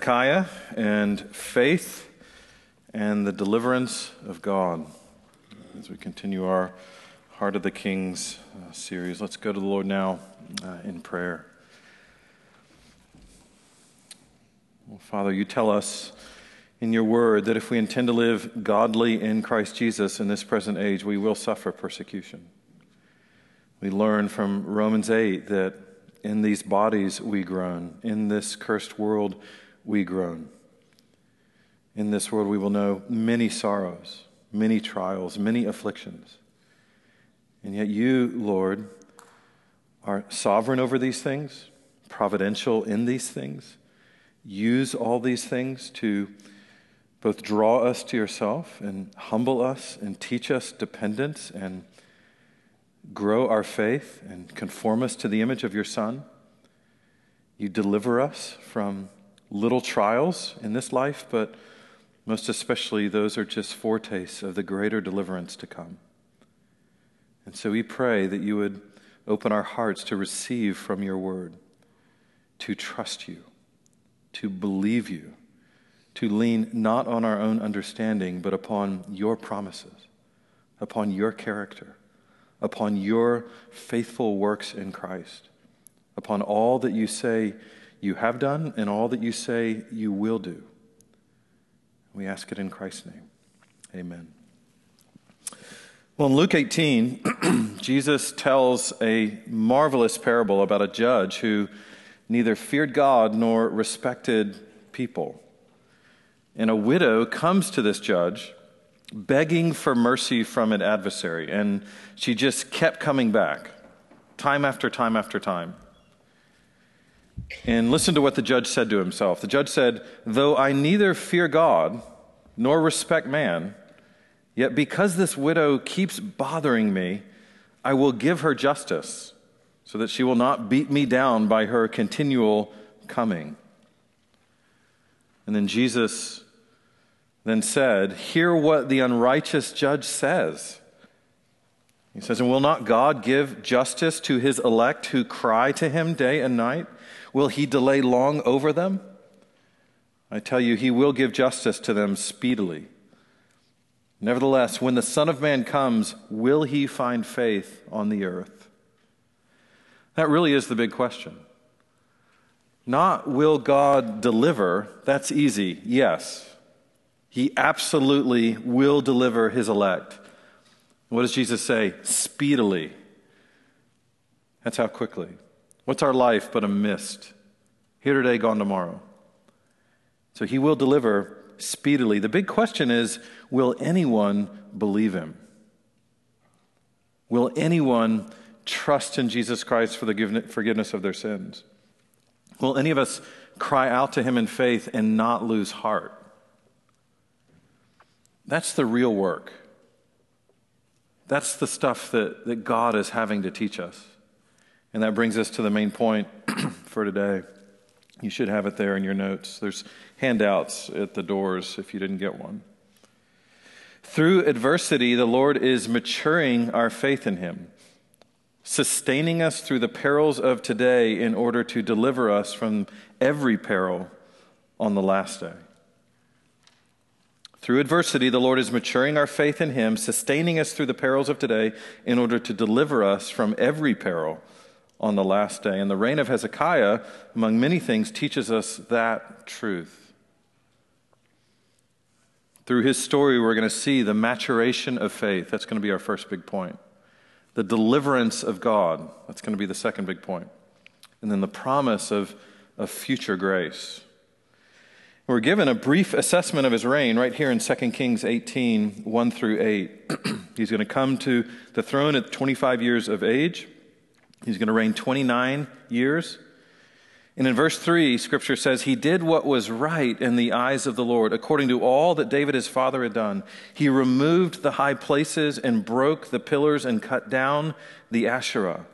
Hezekiah and faith and the deliverance of God. As we continue our Heart of the Kings uh, series, let's go to the Lord now uh, in prayer. Well, Father, you tell us in your word that if we intend to live godly in Christ Jesus in this present age, we will suffer persecution. We learn from Romans 8 that in these bodies we groan, in this cursed world we groan. In this world, we will know many sorrows, many trials, many afflictions. And yet, you, Lord, are sovereign over these things, providential in these things. Use all these things to both draw us to yourself and humble us and teach us dependence and grow our faith and conform us to the image of your Son. You deliver us from little trials in this life, but most especially, those are just foretastes of the greater deliverance to come. And so we pray that you would open our hearts to receive from your word, to trust you, to believe you, to lean not on our own understanding, but upon your promises, upon your character, upon your faithful works in Christ, upon all that you say you have done and all that you say you will do. We ask it in Christ's name. Amen. Well, in Luke 18, Jesus tells a marvelous parable about a judge who neither feared God nor respected people. And a widow comes to this judge begging for mercy from an adversary, and she just kept coming back time after time after time. And listen to what the judge said to himself. The judge said, Though I neither fear God nor respect man, yet because this widow keeps bothering me, I will give her justice so that she will not beat me down by her continual coming. And then Jesus then said, Hear what the unrighteous judge says. He says, And will not God give justice to his elect who cry to him day and night? Will he delay long over them? I tell you, he will give justice to them speedily. Nevertheless, when the Son of Man comes, will he find faith on the earth? That really is the big question. Not will God deliver, that's easy, yes. He absolutely will deliver his elect. What does Jesus say? Speedily. That's how quickly. What's our life but a mist? Here today, gone tomorrow. So he will deliver speedily. The big question is will anyone believe him? Will anyone trust in Jesus Christ for the forgiveness of their sins? Will any of us cry out to him in faith and not lose heart? That's the real work. That's the stuff that, that God is having to teach us. And that brings us to the main point for today. You should have it there in your notes. There's handouts at the doors if you didn't get one. Through adversity, the Lord is maturing our faith in Him, sustaining us through the perils of today in order to deliver us from every peril on the last day. Through adversity, the Lord is maturing our faith in Him, sustaining us through the perils of today in order to deliver us from every peril on the last day. And the reign of Hezekiah, among many things, teaches us that truth. Through his story, we're going to see the maturation of faith. That's going to be our first big point. The deliverance of God. That's going to be the second big point. And then the promise of, of future grace. We're given a brief assessment of his reign right here in 2 Kings 18 1 through 8. He's going to come to the throne at 25 years of age. He's going to reign 29 years. And in verse 3, scripture says, He did what was right in the eyes of the Lord, according to all that David his father had done. He removed the high places and broke the pillars and cut down the Asherah.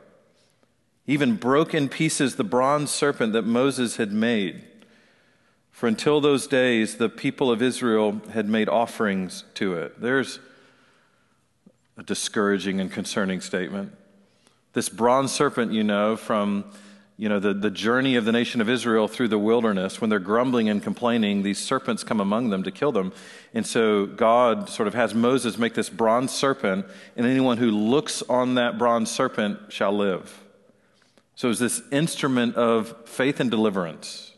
even broke in pieces the bronze serpent that Moses had made. For until those days, the people of Israel had made offerings to it. There's a discouraging and concerning statement. This bronze serpent, you know, from you know, the, the journey of the nation of Israel through the wilderness, when they're grumbling and complaining, these serpents come among them to kill them. And so God sort of has Moses make this bronze serpent, and anyone who looks on that bronze serpent shall live. So it's this instrument of faith and deliverance.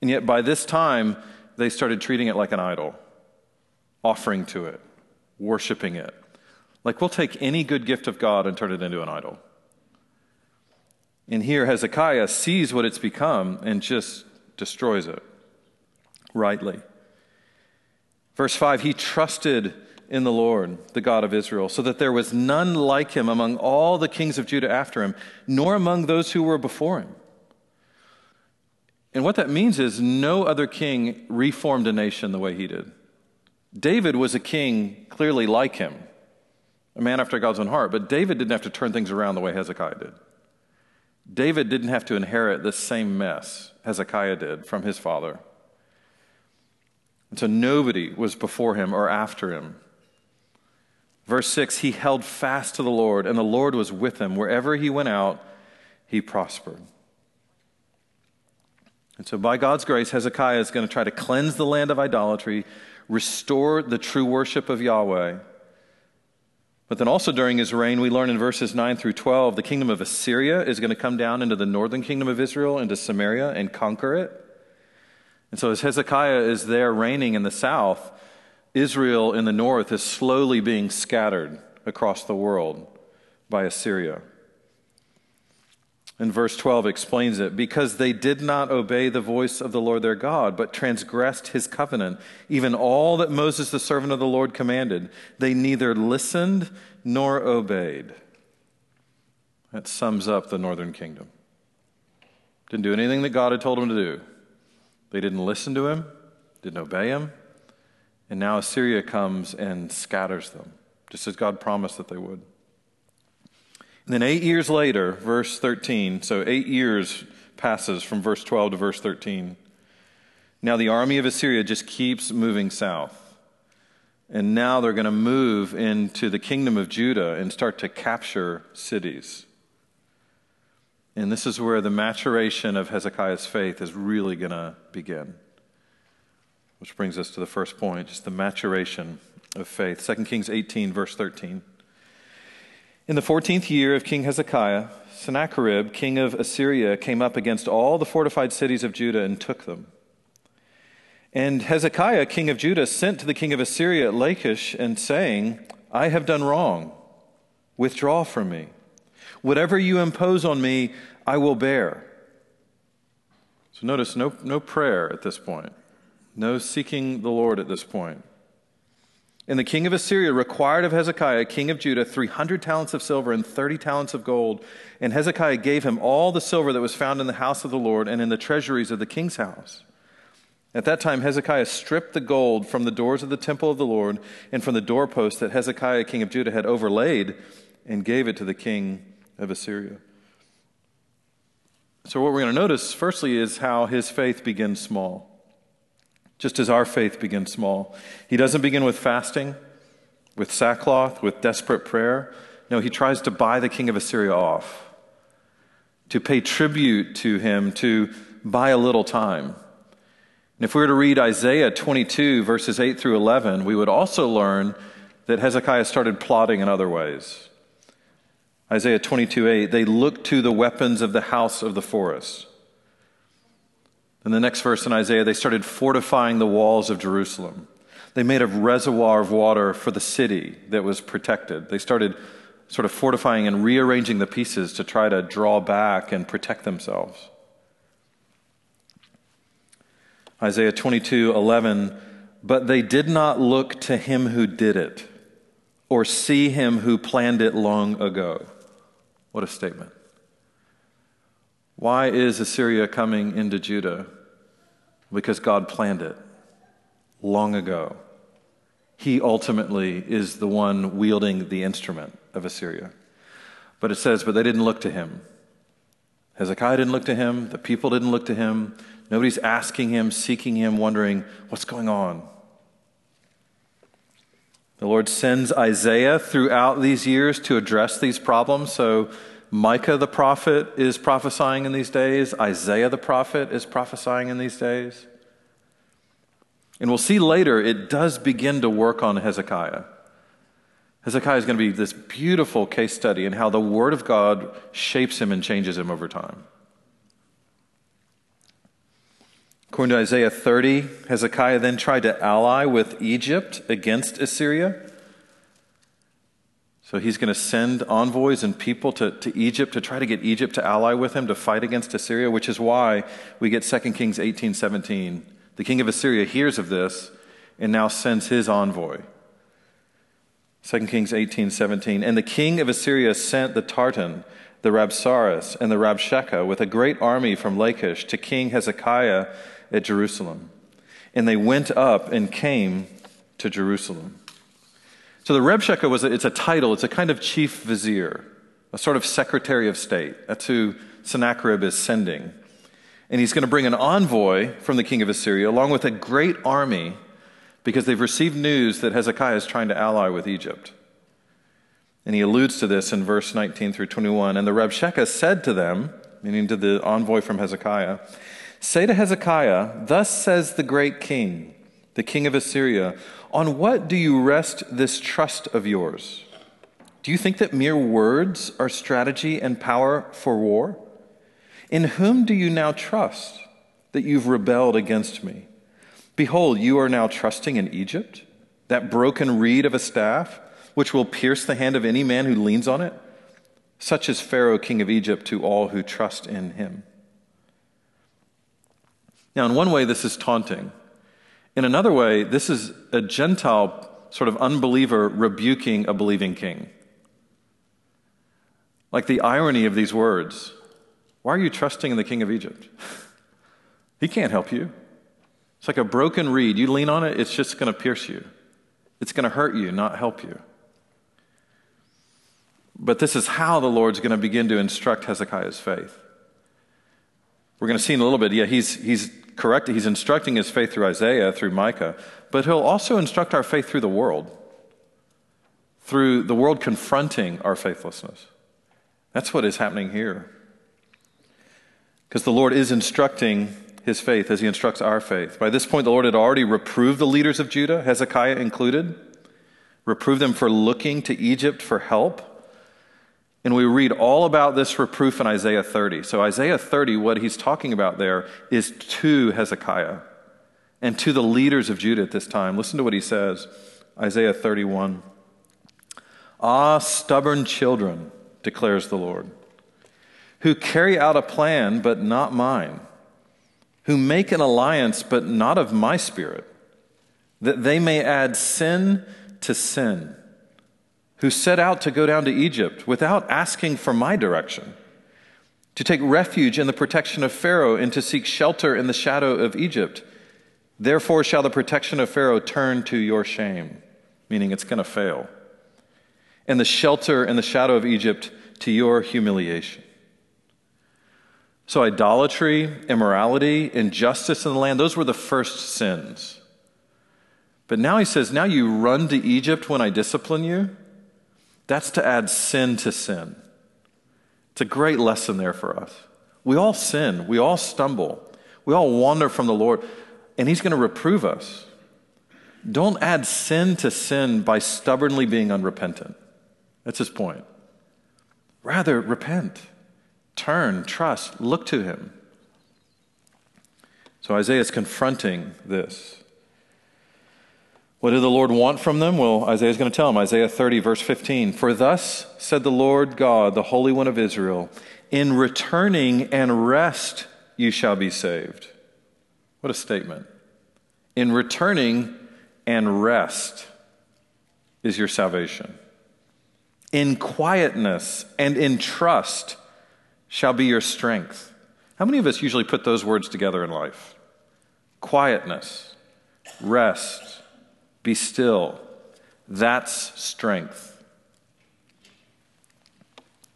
And yet by this time, they started treating it like an idol, offering to it, worshiping it. Like we'll take any good gift of God and turn it into an idol. And here Hezekiah sees what it's become and just destroys it rightly. Verse 5 He trusted in the Lord, the God of Israel, so that there was none like him among all the kings of Judah after him, nor among those who were before him. And what that means is no other king reformed a nation the way he did. David was a king clearly like him, a man after God's own heart, but David didn't have to turn things around the way Hezekiah did. David didn't have to inherit the same mess Hezekiah did from his father. And so nobody was before him or after him. Verse 6 He held fast to the Lord, and the Lord was with him. Wherever he went out, he prospered. And so, by God's grace, Hezekiah is going to try to cleanse the land of idolatry, restore the true worship of Yahweh but then also during his reign, we learn in verses 9 through 12, the kingdom of Assyria is going to come down into the northern kingdom of Israel, into Samaria, and conquer it. And so as Hezekiah is there reigning in the south, Israel in the north is slowly being scattered across the world by Assyria. And verse 12 explains it because they did not obey the voice of the Lord their God, but transgressed his covenant, even all that Moses, the servant of the Lord, commanded. They neither listened nor obeyed. That sums up the northern kingdom. Didn't do anything that God had told them to do. They didn't listen to him, didn't obey him, and now Assyria comes and scatters them, just as God promised that they would. And then eight years later, verse 13, so eight years passes from verse 12 to verse 13. Now the army of Assyria just keeps moving south. And now they're going to move into the kingdom of Judah and start to capture cities. And this is where the maturation of Hezekiah's faith is really going to begin. Which brings us to the first point, just the maturation of faith. 2 Kings 18, verse 13. In the 14th year of King Hezekiah, Sennacherib, king of Assyria, came up against all the fortified cities of Judah and took them. And Hezekiah, king of Judah, sent to the king of Assyria at Lachish and saying, I have done wrong. Withdraw from me. Whatever you impose on me, I will bear. So notice no, no prayer at this point, no seeking the Lord at this point. And the king of Assyria required of Hezekiah, king of Judah, 300 talents of silver and 30 talents of gold. And Hezekiah gave him all the silver that was found in the house of the Lord and in the treasuries of the king's house. At that time, Hezekiah stripped the gold from the doors of the temple of the Lord and from the doorposts that Hezekiah, king of Judah, had overlaid and gave it to the king of Assyria. So, what we're going to notice, firstly, is how his faith begins small just as our faith begins small. He doesn't begin with fasting, with sackcloth, with desperate prayer. No, he tries to buy the king of Assyria off, to pay tribute to him, to buy a little time. And if we were to read Isaiah 22, verses 8 through 11, we would also learn that Hezekiah started plotting in other ways. Isaiah 22, 8, they looked to the weapons of the house of the forest. In the next verse in Isaiah, they started fortifying the walls of Jerusalem. They made a reservoir of water for the city that was protected. They started sort of fortifying and rearranging the pieces to try to draw back and protect themselves. Isaiah 22 11, but they did not look to him who did it or see him who planned it long ago. What a statement. Why is Assyria coming into Judah? Because God planned it long ago. He ultimately is the one wielding the instrument of Assyria. But it says, but they didn't look to him. Hezekiah didn't look to him. The people didn't look to him. Nobody's asking him, seeking him, wondering, what's going on? The Lord sends Isaiah throughout these years to address these problems. So Micah the prophet is prophesying in these days. Isaiah the prophet is prophesying in these days. And we'll see later, it does begin to work on Hezekiah. Hezekiah is going to be this beautiful case study in how the Word of God shapes him and changes him over time. According to Isaiah 30, Hezekiah then tried to ally with Egypt against Assyria. So he's going to send envoys and people to, to Egypt to try to get Egypt to ally with him to fight against Assyria, which is why we get 2 Kings 18 17. The king of Assyria hears of this and now sends his envoy. 2 Kings 18 17. And the king of Assyria sent the Tartan, the Rabsaris, and the Rabshakeh with a great army from Lachish to King Hezekiah at Jerusalem. And they went up and came to Jerusalem. So the Rabshakeh was a, it's a title, it's a kind of chief vizier, a sort of secretary of state. That's who Sennacherib is sending. And he's going to bring an envoy from the king of Assyria along with a great army because they've received news that Hezekiah is trying to ally with Egypt. And he alludes to this in verse 19 through 21. And the Rabshakeh said to them, meaning to the envoy from Hezekiah, Say to Hezekiah, Thus says the great king, the king of Assyria, on what do you rest this trust of yours? Do you think that mere words are strategy and power for war? In whom do you now trust that you've rebelled against me? Behold, you are now trusting in Egypt, that broken reed of a staff, which will pierce the hand of any man who leans on it? Such is Pharaoh, king of Egypt, to all who trust in him. Now, in one way, this is taunting. In another way, this is a Gentile sort of unbeliever rebuking a believing king. Like the irony of these words why are you trusting in the king of Egypt? he can't help you. It's like a broken reed. You lean on it, it's just going to pierce you. It's going to hurt you, not help you. But this is how the Lord's going to begin to instruct Hezekiah's faith. We're going to see in a little bit, yeah, he's, he's correct, he's instructing his faith through Isaiah, through Micah, but he'll also instruct our faith through the world, through the world confronting our faithlessness. That's what is happening here. Because the Lord is instructing his faith as he instructs our faith. By this point, the Lord had already reproved the leaders of Judah, Hezekiah included, reproved them for looking to Egypt for help. And we read all about this reproof in Isaiah 30. So, Isaiah 30, what he's talking about there is to Hezekiah and to the leaders of Judah at this time. Listen to what he says Isaiah 31. Ah, stubborn children, declares the Lord, who carry out a plan, but not mine, who make an alliance, but not of my spirit, that they may add sin to sin who set out to go down to Egypt without asking for my direction, to take refuge in the protection of Pharaoh and to seek shelter in the shadow of Egypt. Therefore, shall the protection of Pharaoh turn to your shame, meaning it's going to fail, and the shelter in the shadow of Egypt to your humiliation. So, idolatry, immorality, injustice in the land, those were the first sins. But now he says, Now you run to Egypt when I discipline you. That's to add sin to sin. It's a great lesson there for us. We all sin, we all stumble, we all wander from the Lord, and He's going to reprove us. Don't add sin to sin by stubbornly being unrepentant. That's his point. Rather, repent, turn, trust, look to Him. So Isaiah is confronting this. What did the Lord want from them? Well, Isaiah is going to tell them. Isaiah 30, verse 15. For thus said the Lord God, the Holy One of Israel, in returning and rest you shall be saved. What a statement. In returning and rest is your salvation. In quietness and in trust shall be your strength. How many of us usually put those words together in life? Quietness, rest, be still. That's strength.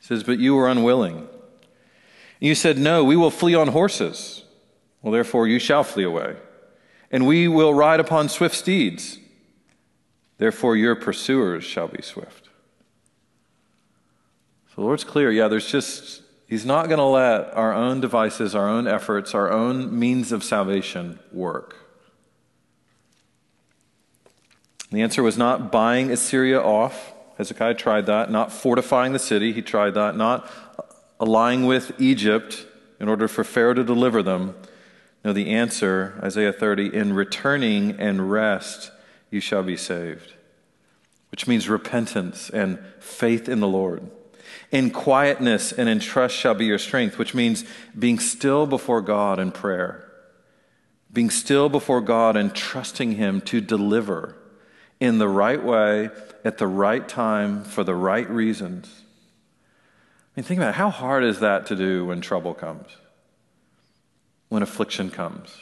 He says, But you were unwilling. You said, No, we will flee on horses. Well, therefore, you shall flee away. And we will ride upon swift steeds. Therefore, your pursuers shall be swift. So the Lord's clear. Yeah, there's just, He's not going to let our own devices, our own efforts, our own means of salvation work. The answer was not buying Assyria off. Hezekiah tried that. Not fortifying the city. He tried that. Not allying with Egypt in order for Pharaoh to deliver them. No, the answer, Isaiah 30, in returning and rest you shall be saved, which means repentance and faith in the Lord. In quietness and in trust shall be your strength, which means being still before God in prayer, being still before God and trusting Him to deliver in the right way, at the right time, for the right reasons. I mean, think about it. How hard is that to do when trouble comes, when affliction comes?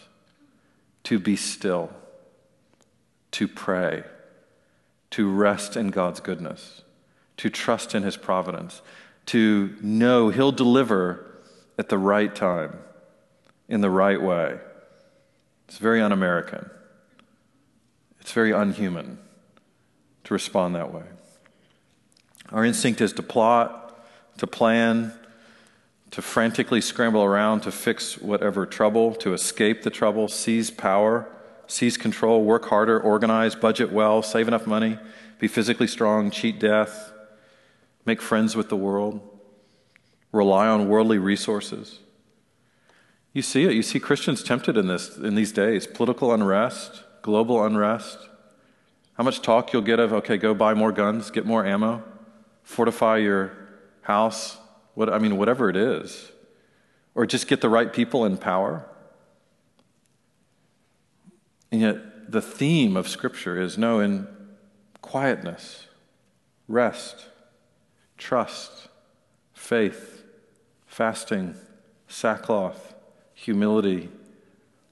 To be still, to pray, to rest in God's goodness, to trust in His providence, to know He'll deliver at the right time, in the right way. It's very un American. It's very unhuman to respond that way. Our instinct is to plot, to plan, to frantically scramble around to fix whatever trouble, to escape the trouble, seize power, seize control, work harder, organize, budget well, save enough money, be physically strong, cheat death, make friends with the world, rely on worldly resources. You see it. You see Christians tempted in this in these days. Political unrest, global unrest. How much talk you'll get of, okay, go buy more guns, get more ammo, fortify your house, what, I mean, whatever it is. Or just get the right people in power. And yet, the theme of Scripture is no, in quietness, rest, trust, faith, fasting, sackcloth, humility,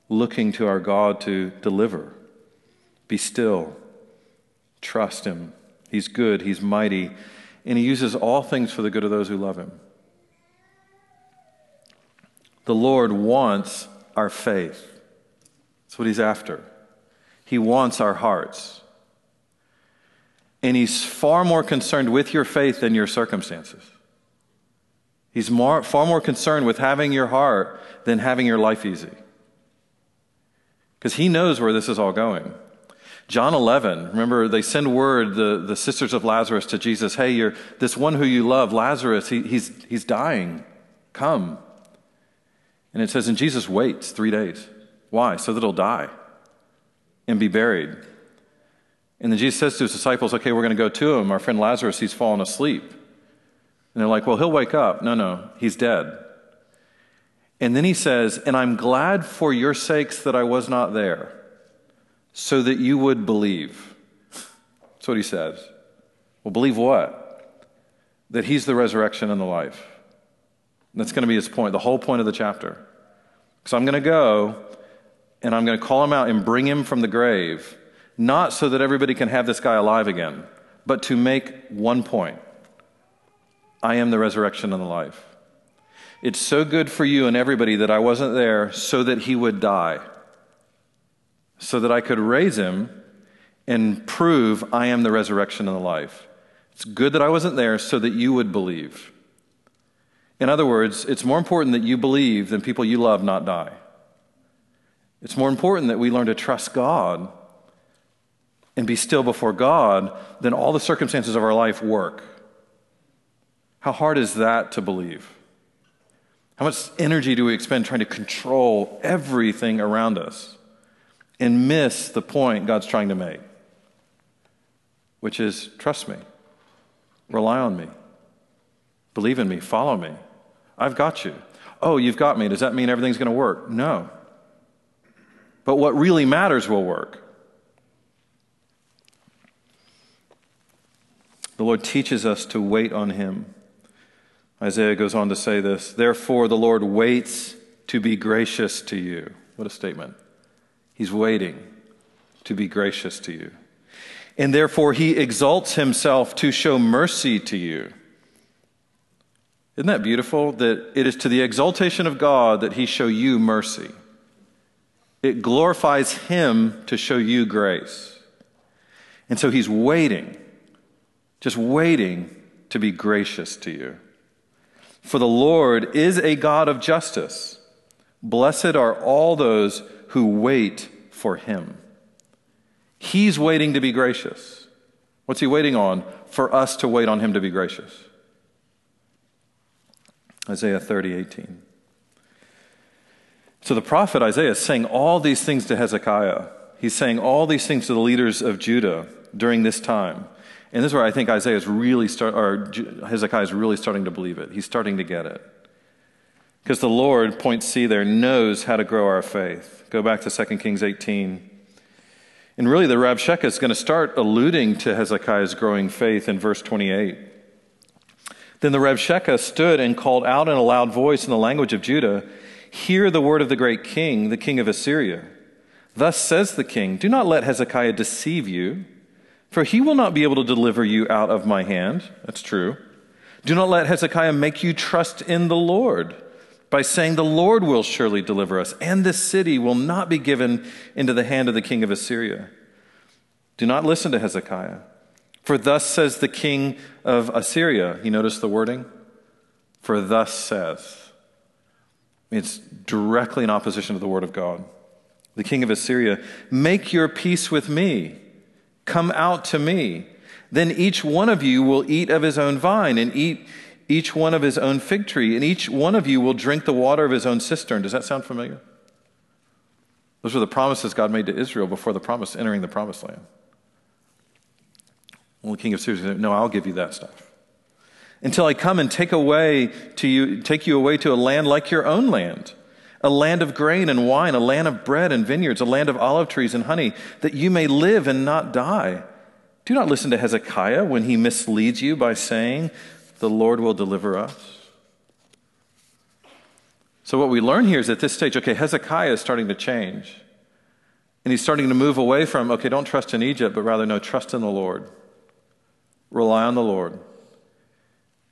looking to our God to deliver. Be still. Trust Him. He's good, He's mighty, and He uses all things for the good of those who love Him. The Lord wants our faith. That's what He's after. He wants our hearts. And He's far more concerned with your faith than your circumstances. He's more, far more concerned with having your heart than having your life easy. Because He knows where this is all going. John 11, remember, they send word, the, the sisters of Lazarus, to Jesus, hey, you're, this one who you love, Lazarus, he, he's, he's dying. Come. And it says, and Jesus waits three days. Why? So that he'll die and be buried. And then Jesus says to his disciples, okay, we're going to go to him. Our friend Lazarus, he's fallen asleep. And they're like, well, he'll wake up. No, no, he's dead. And then he says, and I'm glad for your sakes that I was not there so that you would believe. That's what he says. Well, believe what? That he's the resurrection and the life. that's going to be his point, the whole point of the chapter. So I'm going to go and I'm going to call him out and bring him from the grave, not so that everybody can have this guy alive again, but to make one point I am the resurrection and the life. It's so good for you and everybody that I wasn't there so that he would die so that I could raise him and prove I am the resurrection and the life. It's good that I wasn't there so that you would believe. In other words, it's more important that you believe than people you love not die. It's more important that we learn to trust God and be still before God than all the circumstances of our life work. How hard is that to believe? How much energy do we expend trying to control everything around us? And miss the point God's trying to make, which is trust me, rely on me, believe in me, follow me. I've got you. Oh, you've got me. Does that mean everything's going to work? No. But what really matters will work. The Lord teaches us to wait on Him. Isaiah goes on to say this Therefore, the Lord waits to be gracious to you. What a statement. He's waiting to be gracious to you. And therefore, he exalts himself to show mercy to you. Isn't that beautiful? That it is to the exaltation of God that he show you mercy. It glorifies him to show you grace. And so he's waiting, just waiting to be gracious to you. For the Lord is a God of justice. Blessed are all those who wait for him. He's waiting to be gracious. What's he waiting on? For us to wait on him to be gracious. Isaiah 30, 18. So the prophet Isaiah is saying all these things to Hezekiah. He's saying all these things to the leaders of Judah during this time. And this is where I think Isaiah is really start, or Hezekiah is really starting to believe it. He's starting to get it. Because the Lord, point C there, knows how to grow our faith. Go back to 2 Kings 18. And really, the Rabshakeh is going to start alluding to Hezekiah's growing faith in verse 28. Then the Rabshakeh stood and called out in a loud voice in the language of Judah, Hear the word of the great king, the king of Assyria. Thus says the king, Do not let Hezekiah deceive you, for he will not be able to deliver you out of my hand. That's true. Do not let Hezekiah make you trust in the Lord by saying, The Lord will surely deliver us, and this city will not be given into the hand of the king of Assyria. Do not listen to Hezekiah. For thus says the king of Assyria. You notice the wording? For thus says. It's directly in opposition to the word of God. The king of Assyria, make your peace with me. Come out to me. Then each one of you will eat of his own vine and eat each one of his own fig tree, and each one of you will drink the water of his own cistern. Does that sound familiar? Those were the promises God made to Israel before the promise entering the promised land. Well, the king of Syria said, No, I'll give you that stuff. Until I come and take away to you, take you away to a land like your own land, a land of grain and wine, a land of bread and vineyards, a land of olive trees and honey, that you may live and not die. Do not listen to Hezekiah when he misleads you by saying, the Lord will deliver us. So, what we learn here is at this stage, okay, Hezekiah is starting to change. And he's starting to move away from, okay, don't trust in Egypt, but rather, no, trust in the Lord. Rely on the Lord.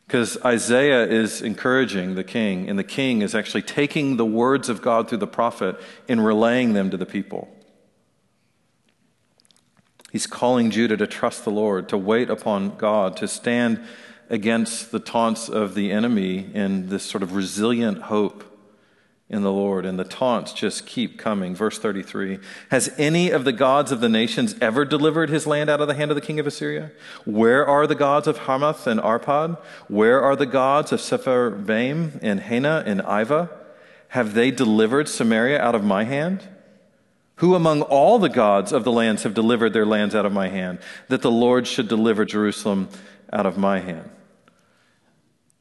Because Isaiah is encouraging the king, and the king is actually taking the words of God through the prophet and relaying them to the people. He's calling Judah to trust the Lord, to wait upon God, to stand against the taunts of the enemy in this sort of resilient hope in the Lord. And the taunts just keep coming. Verse 33 Has any of the gods of the nations ever delivered his land out of the hand of the king of Assyria? Where are the gods of Hamath and Arpad? Where are the gods of Sepharvaim and Hena and Ivah? Have they delivered Samaria out of my hand? Who among all the gods of the lands have delivered their lands out of my hand, that the Lord should deliver Jerusalem out of my hand?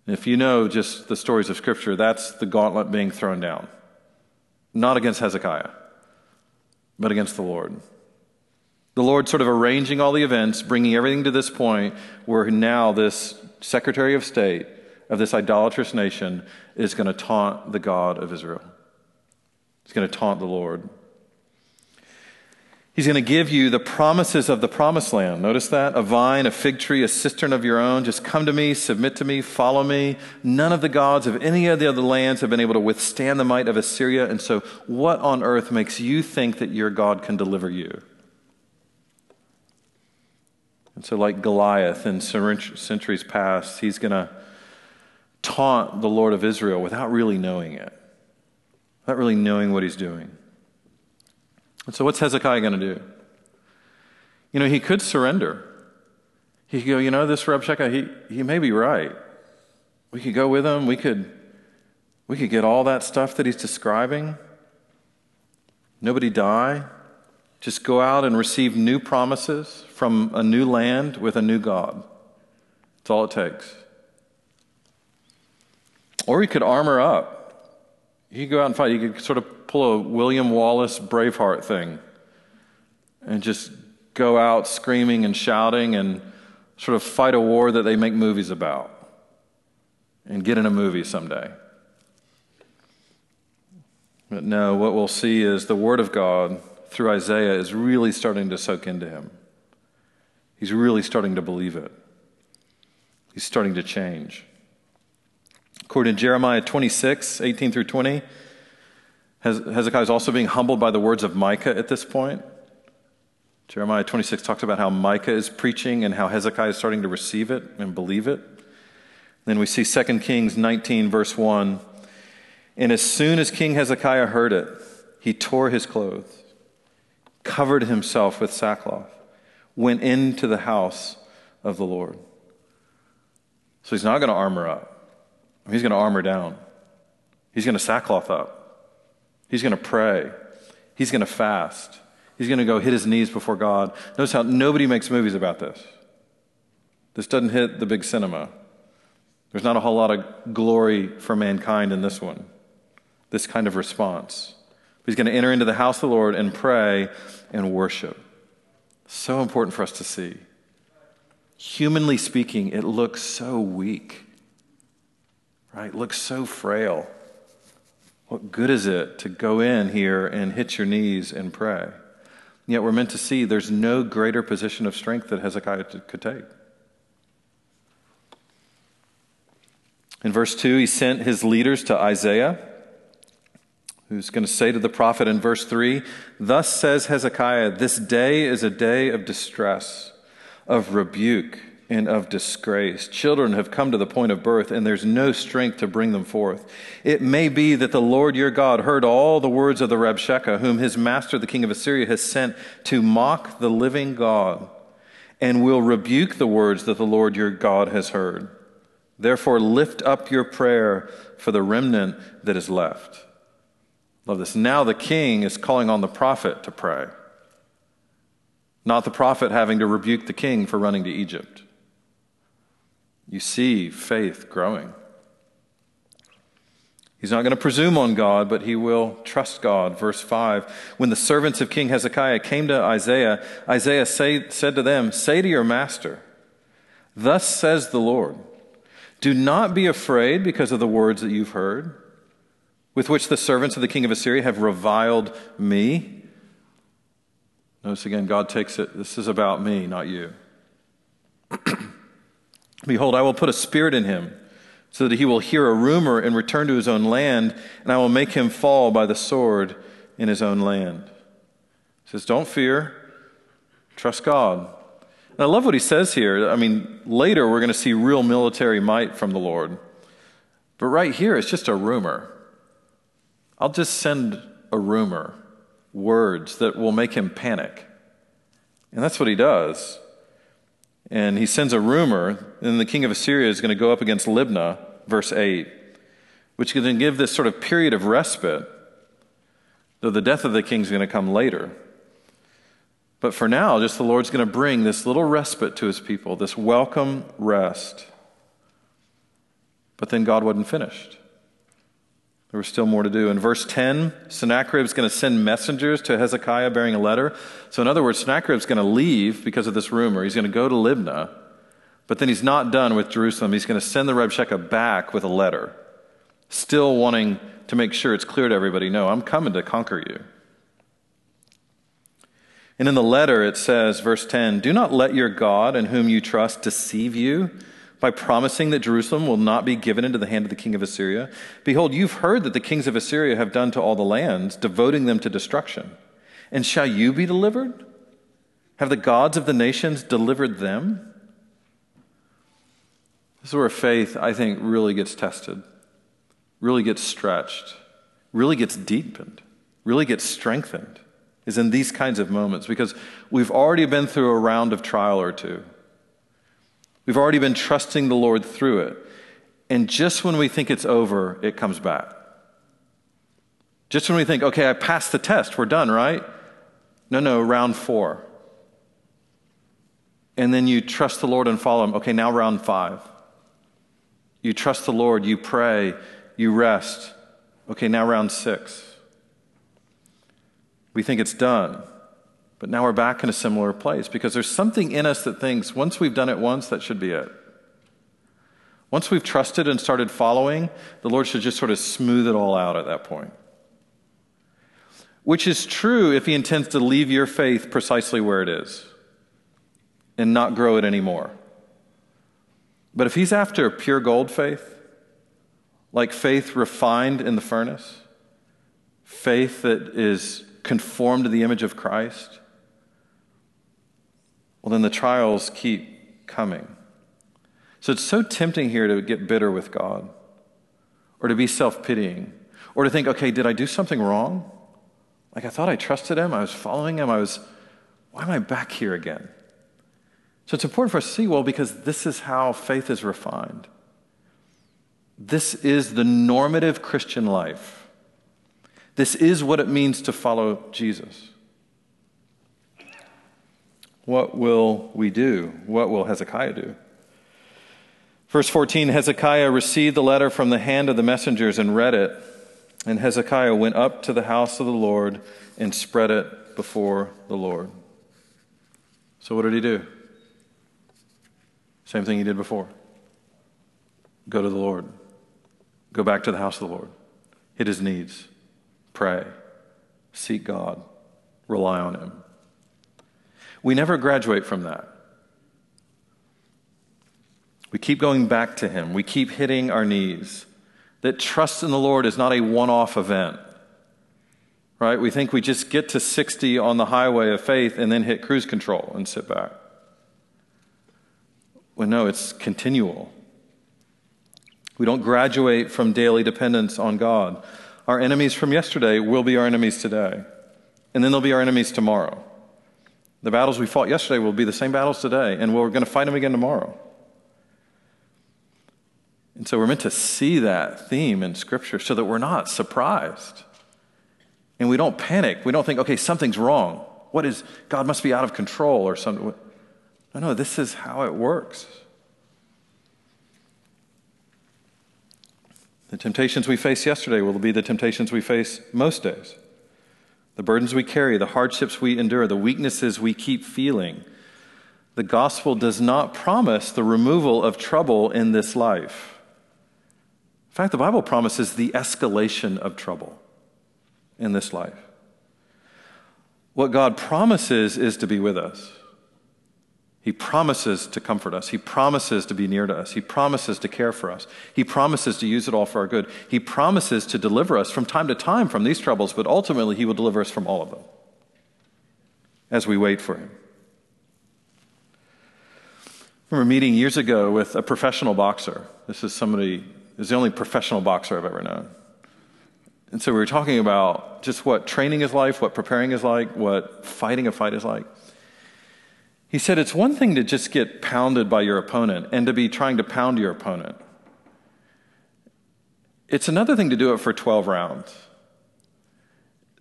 If you know just the stories of Scripture, that's the gauntlet being thrown down. Not against Hezekiah, but against the Lord. The Lord sort of arranging all the events, bringing everything to this point where now this Secretary of State of this idolatrous nation is going to taunt the God of Israel. He's going to taunt the Lord. He's going to give you the promises of the promised land. Notice that? A vine, a fig tree, a cistern of your own. Just come to me, submit to me, follow me. None of the gods of any of the other lands have been able to withstand the might of Assyria. And so, what on earth makes you think that your God can deliver you? And so, like Goliath in centuries past, he's going to taunt the Lord of Israel without really knowing it, without really knowing what he's doing. And so, what's Hezekiah going to do? You know, he could surrender. He could go, you know, this Rabshakeh, he, he may be right. We could go with him. We could, we could get all that stuff that he's describing. Nobody die. Just go out and receive new promises from a new land with a new God. That's all it takes. Or he could armor up. He could go out and fight. He could sort of pull a William Wallace Braveheart thing and just go out screaming and shouting and sort of fight a war that they make movies about and get in a movie someday. But no, what we'll see is the Word of God through Isaiah is really starting to soak into him. He's really starting to believe it. He's starting to change. According to Jeremiah 26, 18 through 20, Hezekiah is also being humbled by the words of Micah at this point. Jeremiah 26 talks about how Micah is preaching and how Hezekiah is starting to receive it and believe it. Then we see 2 Kings 19, verse 1. And as soon as King Hezekiah heard it, he tore his clothes, covered himself with sackcloth, went into the house of the Lord. So he's not going to armor up. He's going to armor down. He's going to sackcloth up. He's going to pray. He's going to fast. He's going to go hit his knees before God. Notice how nobody makes movies about this. This doesn't hit the big cinema. There's not a whole lot of glory for mankind in this one, this kind of response. He's going to enter into the house of the Lord and pray and worship. So important for us to see. Humanly speaking, it looks so weak, right? Looks so frail. What good is it to go in here and hit your knees and pray? Yet we're meant to see there's no greater position of strength that Hezekiah could take. In verse 2, he sent his leaders to Isaiah, who's going to say to the prophet in verse 3 Thus says Hezekiah, this day is a day of distress, of rebuke, and of disgrace. Children have come to the point of birth, and there's no strength to bring them forth. It may be that the Lord your God heard all the words of the Rabshakeh, whom his master, the king of Assyria, has sent to mock the living God, and will rebuke the words that the Lord your God has heard. Therefore, lift up your prayer for the remnant that is left. Love this. Now the king is calling on the prophet to pray, not the prophet having to rebuke the king for running to Egypt. You see faith growing. He's not going to presume on God, but he will trust God. Verse 5 When the servants of King Hezekiah came to Isaiah, Isaiah say, said to them, Say to your master, Thus says the Lord. Do not be afraid because of the words that you've heard, with which the servants of the king of Assyria have reviled me. Notice again, God takes it, this is about me, not you. Behold, I will put a spirit in him, so that he will hear a rumor and return to his own land, and I will make him fall by the sword in his own land. He says, Don't fear, trust God. And I love what he says here. I mean, later we're going to see real military might from the Lord. But right here, it's just a rumor. I'll just send a rumor, words that will make him panic. And that's what he does. And he sends a rumor, and the king of Assyria is going to go up against Libnah, verse 8, which is going to give this sort of period of respite, though the death of the king is going to come later. But for now, just the Lord's going to bring this little respite to his people, this welcome rest. But then God wasn't finished. There was still more to do. In verse 10, Sennacherib is going to send messengers to Hezekiah bearing a letter. So, in other words, Sennacherib is going to leave because of this rumor. He's going to go to Libnah, but then he's not done with Jerusalem. He's going to send the Rabshakeh back with a letter, still wanting to make sure it's clear to everybody no, I'm coming to conquer you. And in the letter, it says, verse 10 Do not let your God in whom you trust deceive you by promising that Jerusalem will not be given into the hand of the king of Assyria. Behold, you've heard that the kings of Assyria have done to all the lands, devoting them to destruction. And shall you be delivered? Have the gods of the nations delivered them? This is where faith, I think, really gets tested, really gets stretched, really gets deepened, really gets strengthened is in these kinds of moments because we've already been through a round of trial or two. We've already been trusting the Lord through it. And just when we think it's over, it comes back. Just when we think, okay, I passed the test, we're done, right? No, no, round four. And then you trust the Lord and follow Him. Okay, now round five. You trust the Lord, you pray, you rest. Okay, now round six. We think it's done. But now we're back in a similar place because there's something in us that thinks once we've done it once, that should be it. Once we've trusted and started following, the Lord should just sort of smooth it all out at that point. Which is true if He intends to leave your faith precisely where it is and not grow it anymore. But if He's after pure gold faith, like faith refined in the furnace, faith that is conformed to the image of Christ, well, then the trials keep coming. So it's so tempting here to get bitter with God or to be self pitying or to think, okay, did I do something wrong? Like I thought I trusted him, I was following him, I was, why am I back here again? So it's important for us to see, well, because this is how faith is refined. This is the normative Christian life. This is what it means to follow Jesus. What will we do? What will Hezekiah do? Verse 14 Hezekiah received the letter from the hand of the messengers and read it. And Hezekiah went up to the house of the Lord and spread it before the Lord. So, what did he do? Same thing he did before go to the Lord, go back to the house of the Lord, hit his needs, pray, seek God, rely on him. We never graduate from that. We keep going back to him, we keep hitting our knees that trust in the Lord is not a one off event. Right? We think we just get to 60 on the highway of faith and then hit cruise control and sit back. Well, no, it's continual. We don't graduate from daily dependence on God. Our enemies from yesterday will be our enemies today, and then they'll be our enemies tomorrow. The battles we fought yesterday will be the same battles today, and we're going to fight them again tomorrow. And so we're meant to see that theme in Scripture so that we're not surprised. And we don't panic. We don't think, okay, something's wrong. What is, God must be out of control or something. No, no, this is how it works. The temptations we faced yesterday will be the temptations we face most days. The burdens we carry, the hardships we endure, the weaknesses we keep feeling. The gospel does not promise the removal of trouble in this life. In fact, the Bible promises the escalation of trouble in this life. What God promises is to be with us. He promises to comfort us. He promises to be near to us. He promises to care for us. He promises to use it all for our good. He promises to deliver us from time to time from these troubles, but ultimately, He will deliver us from all of them as we wait for Him. I remember meeting years ago with a professional boxer. This is somebody this is the only professional boxer I've ever known. And so we were talking about just what training is like, what preparing is like, what fighting a fight is like. He said it's one thing to just get pounded by your opponent and to be trying to pound your opponent. It's another thing to do it for 12 rounds.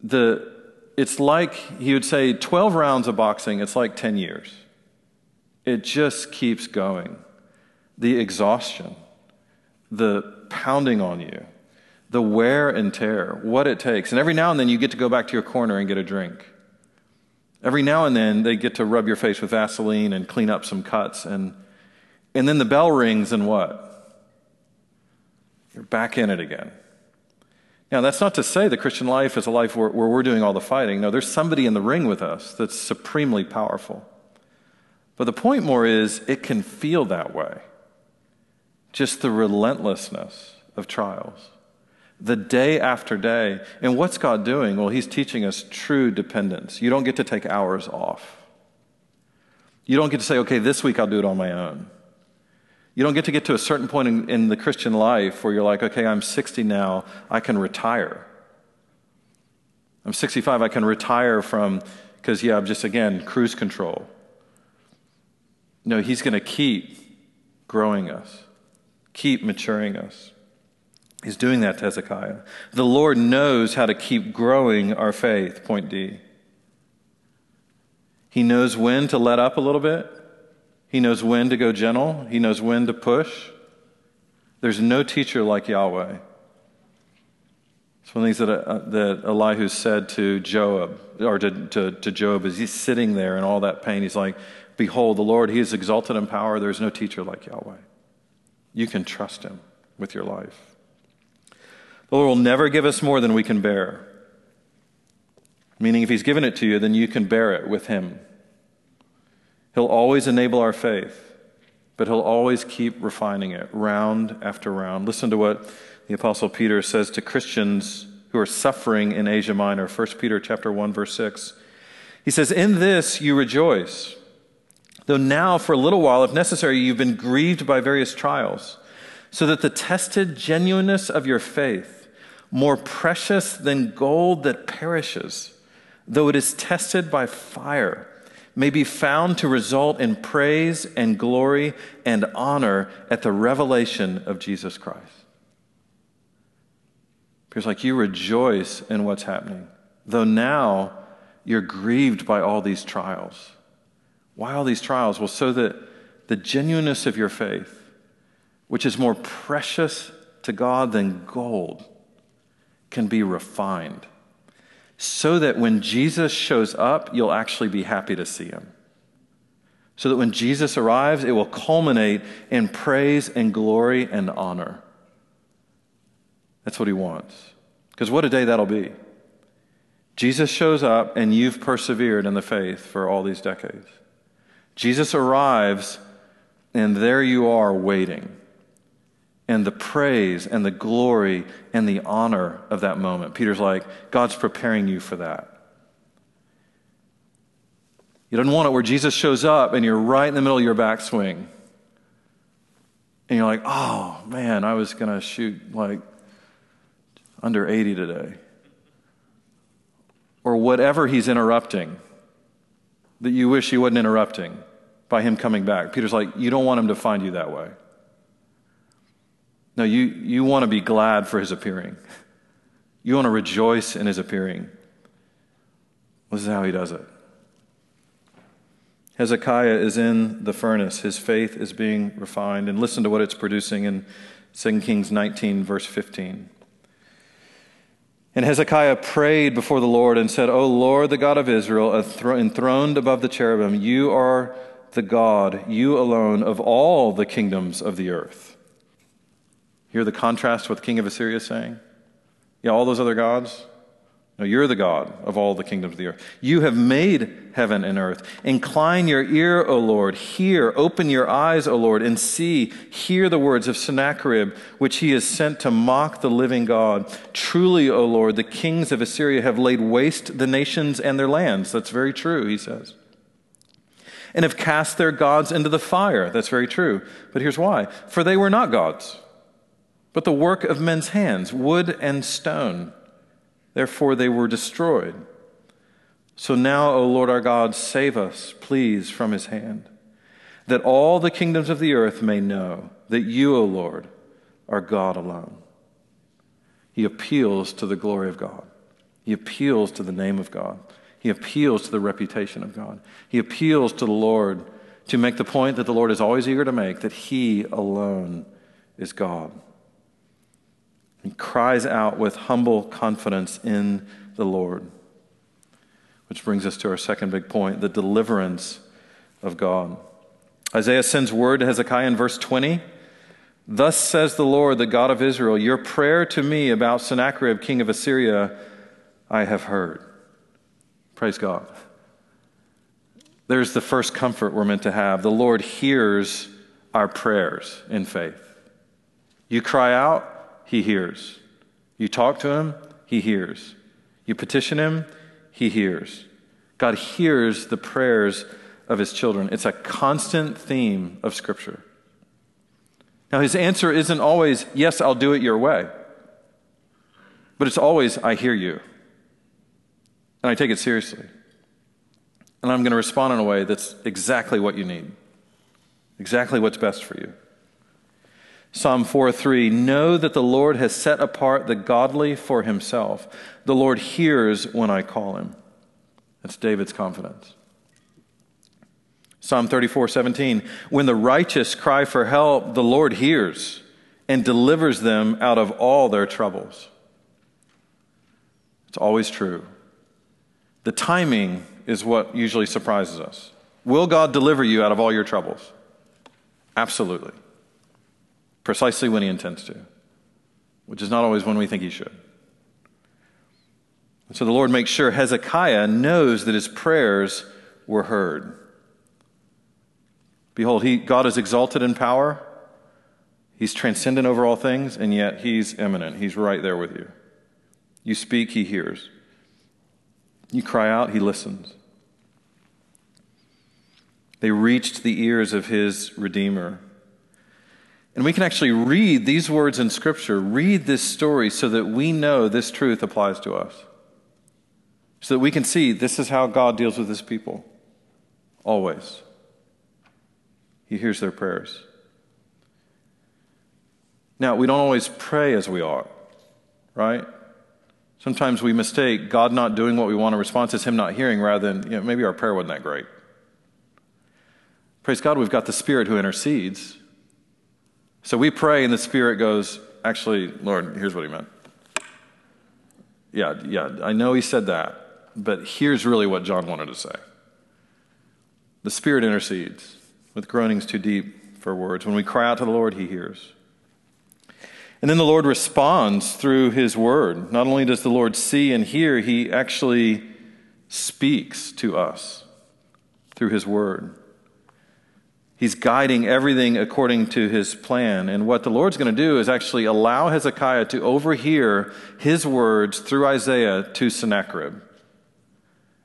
The, it's like, he would say, 12 rounds of boxing, it's like 10 years. It just keeps going. The exhaustion the pounding on you, the wear and tear, what it takes. And every now and then you get to go back to your corner and get a drink. Every now and then they get to rub your face with Vaseline and clean up some cuts. And, and then the bell rings and what? You're back in it again. Now, that's not to say the Christian life is a life where, where we're doing all the fighting. No, there's somebody in the ring with us that's supremely powerful. But the point more is, it can feel that way just the relentlessness of trials. The day after day. And what's God doing? Well, He's teaching us true dependence. You don't get to take hours off. You don't get to say, okay, this week I'll do it on my own. You don't get to get to a certain point in, in the Christian life where you're like, okay, I'm 60 now, I can retire. I'm 65, I can retire from, because, yeah, I'm just, again, cruise control. No, He's going to keep growing us keep maturing us. He's doing that to Hezekiah. The Lord knows how to keep growing our faith, point D. He knows when to let up a little bit. He knows when to go gentle. He knows when to push. There's no teacher like Yahweh. It's one of the things that, uh, that Elihu said to Joab, or to, to, to Job, as he's sitting there in all that pain. He's like, Behold, the Lord, He is exalted in power. There's no teacher like Yahweh. You can trust Him with your life. The Lord will never give us more than we can bear. Meaning, if He's given it to you, then you can bear it with Him. He'll always enable our faith, but He'll always keep refining it round after round. Listen to what the Apostle Peter says to Christians who are suffering in Asia Minor. 1 Peter chapter 1, verse 6. He says, In this you rejoice Though now, for a little while, if necessary, you've been grieved by various trials, so that the tested genuineness of your faith, more precious than gold that perishes, though it is tested by fire, may be found to result in praise and glory and honor at the revelation of Jesus Christ. Because, like, you rejoice in what's happening, though now you're grieved by all these trials. Why all these trials? Well, so that the genuineness of your faith, which is more precious to God than gold, can be refined. So that when Jesus shows up, you'll actually be happy to see him. So that when Jesus arrives, it will culminate in praise and glory and honor. That's what he wants. Because what a day that'll be. Jesus shows up, and you've persevered in the faith for all these decades. Jesus arrives, and there you are waiting. And the praise and the glory and the honor of that moment. Peter's like, God's preparing you for that. You don't want it where Jesus shows up and you're right in the middle of your backswing. And you're like, oh man, I was going to shoot like under 80 today. Or whatever he's interrupting that you wish he wasn't interrupting by him coming back. Peter's like, You don't want him to find you that way. No, you, you want to be glad for his appearing. You want to rejoice in his appearing. This is how he does it. Hezekiah is in the furnace. His faith is being refined. And listen to what it's producing in 2 Kings 19, verse 15. And Hezekiah prayed before the Lord and said, O Lord, the God of Israel, enthroned above the cherubim, you are the God, you alone, of all the kingdoms of the earth. Hear the contrast the king of Assyria saying? Yeah, all those other gods, no, you're the God of all the kingdoms of the earth. You have made heaven and earth. Incline your ear, O Lord. Hear, open your eyes, O Lord, and see. Hear the words of Sennacherib, which he has sent to mock the living God. Truly, O Lord, the kings of Assyria have laid waste the nations and their lands. That's very true, he says. And have cast their gods into the fire. That's very true. But here's why for they were not gods, but the work of men's hands, wood and stone. Therefore, they were destroyed. So now, O Lord our God, save us, please, from his hand, that all the kingdoms of the earth may know that you, O Lord, are God alone. He appeals to the glory of God, he appeals to the name of God, he appeals to the reputation of God, he appeals to the Lord to make the point that the Lord is always eager to make that he alone is God. He cries out with humble confidence in the Lord. Which brings us to our second big point the deliverance of God. Isaiah sends word to Hezekiah in verse 20. Thus says the Lord, the God of Israel, Your prayer to me about Sennacherib, king of Assyria, I have heard. Praise God. There's the first comfort we're meant to have. The Lord hears our prayers in faith. You cry out, he hears. You talk to him, he hears. You petition him, he hears. God hears the prayers of his children. It's a constant theme of Scripture. Now, his answer isn't always, Yes, I'll do it your way. But it's always, I hear you. And I take it seriously. And I'm going to respond in a way that's exactly what you need, exactly what's best for you. Psalm 4 3 Know that the Lord has set apart the godly for himself. The Lord hears when I call him. That's David's confidence. Psalm 34 17 When the righteous cry for help, the Lord hears and delivers them out of all their troubles. It's always true. The timing is what usually surprises us. Will God deliver you out of all your troubles? Absolutely precisely when he intends to, which is not always when we think he should. And so the Lord makes sure Hezekiah knows that his prayers were heard. Behold, he, God is exalted in power. He's transcendent over all things, and yet he's immanent. He's right there with you. You speak, he hears. You cry out, he listens. They reached the ears of his Redeemer. And we can actually read these words in Scripture, read this story so that we know this truth applies to us. So that we can see this is how God deals with his people. Always. He hears their prayers. Now, we don't always pray as we ought, right? Sometimes we mistake God not doing what we want in response as Him not hearing rather than, you know, maybe our prayer wasn't that great. Praise God, we've got the Spirit who intercedes. So we pray, and the Spirit goes, Actually, Lord, here's what He meant. Yeah, yeah, I know He said that, but here's really what John wanted to say. The Spirit intercedes with groanings too deep for words. When we cry out to the Lord, He hears. And then the Lord responds through his word. Not only does the Lord see and hear, he actually speaks to us through his word. He's guiding everything according to his plan. And what the Lord's going to do is actually allow Hezekiah to overhear his words through Isaiah to Sennacherib.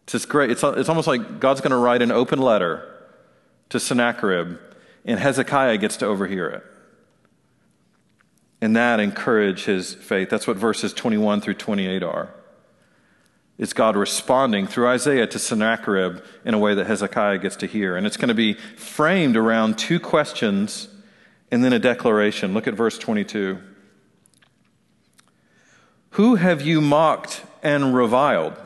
It's just great. It's, it's almost like God's going to write an open letter to Sennacherib, and Hezekiah gets to overhear it and that encourage his faith. That's what verses 21 through 28 are. It's God responding through Isaiah to Sennacherib in a way that Hezekiah gets to hear. And it's going to be framed around two questions and then a declaration. Look at verse 22. Who have you mocked and reviled?